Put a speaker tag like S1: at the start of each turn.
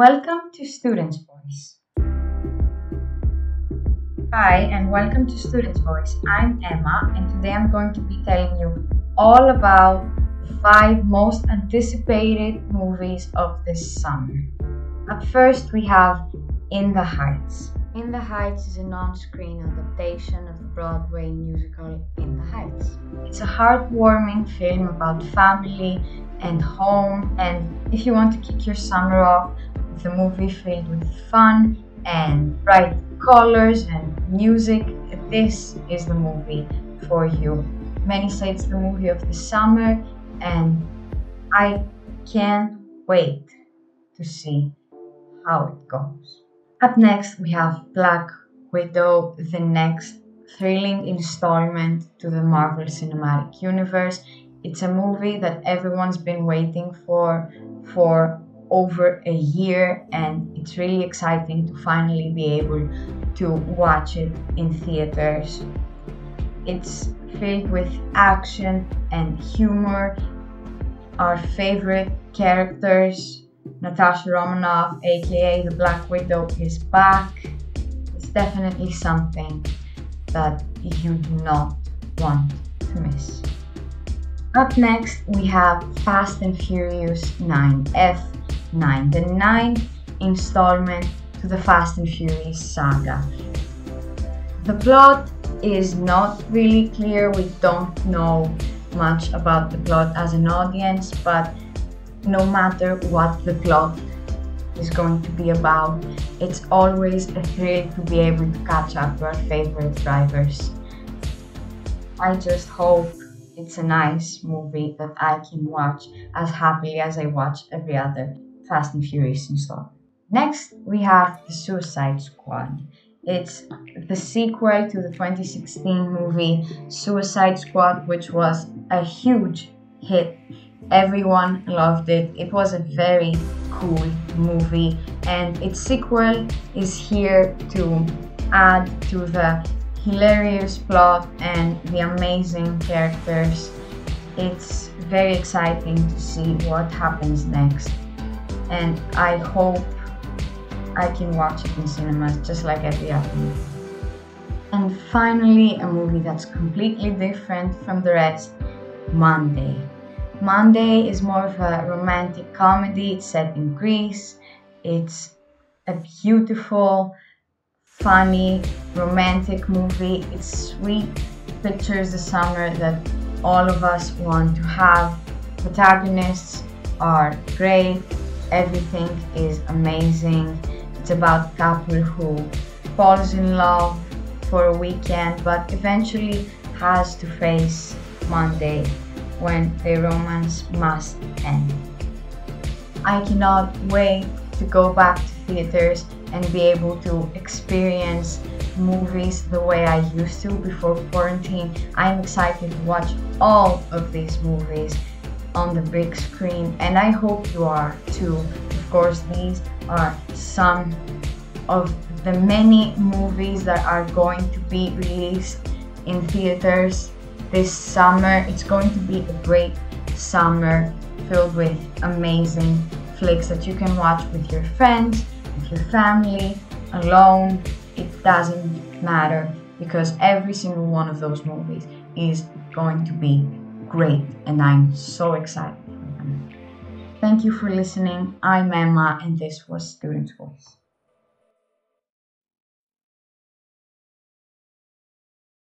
S1: Welcome to Students Voice. Hi, and welcome to Students Voice. I'm Emma, and today I'm going to be telling you all about the five most anticipated movies of this summer. At first, we have In the Heights. In the Heights is an on screen adaptation of the Broadway musical In the Heights. It's a heartwarming film about family and home, and if you want to kick your summer off a movie filled with fun and bright colors and music, this is the movie for you. Many say it's the movie of the summer, and I can't wait to see how it goes. Up next, we have Black Widow, the next thrilling installment to the Marvel Cinematic Universe. It's a movie that everyone's been waiting for for over a year, and it's really exciting to finally be able to watch it in theaters. It's filled with action and humor. Our favorite characters, Natasha Romanoff, aka the Black Widow, is back. It's definitely something that you do not want to miss. Up next, we have Fast and Furious 9 the ninth installment to the Fast and Furious saga. The plot is not really clear, we don't know much about the plot as an audience, but no matter what the plot is going to be about, it's always a thrill to be able to catch up to our favorite drivers. I just hope it's a nice movie that I can watch as happily as I watch every other Fast and Furious installment. Next, we have The Suicide Squad. It's the sequel to the 2016 movie Suicide Squad, which was a huge hit. Everyone loved it. It was a very cool movie, and its sequel is here to add to the hilarious plot and the amazing characters. It's very exciting to see what happens next, and I hope I can watch it in cinemas just like every other movie. And finally, a movie that's completely different from the rest Monday. Monday is more of a romantic comedy. It's set in Greece. It's a beautiful, funny, romantic movie. It's sweet, pictures the summer that all of us want to have. Protagonists are great. Everything is amazing. It's about a couple who falls in love for a weekend but eventually has to face Monday when their romance must end. I cannot wait to go back to theaters and be able to experience movies the way I used to before quarantine. I'm excited to watch all of these movies on the big screen, and I hope you are too. Of course, these are some of the many movies that are going to be released in theaters this summer. It's going to be a great summer filled with amazing flicks that you can watch with your friends, with your family, alone. It doesn't matter because every single one of those movies is going to be great and I'm so excited. Thank you for listening. I'm Emma and this was Students Voice.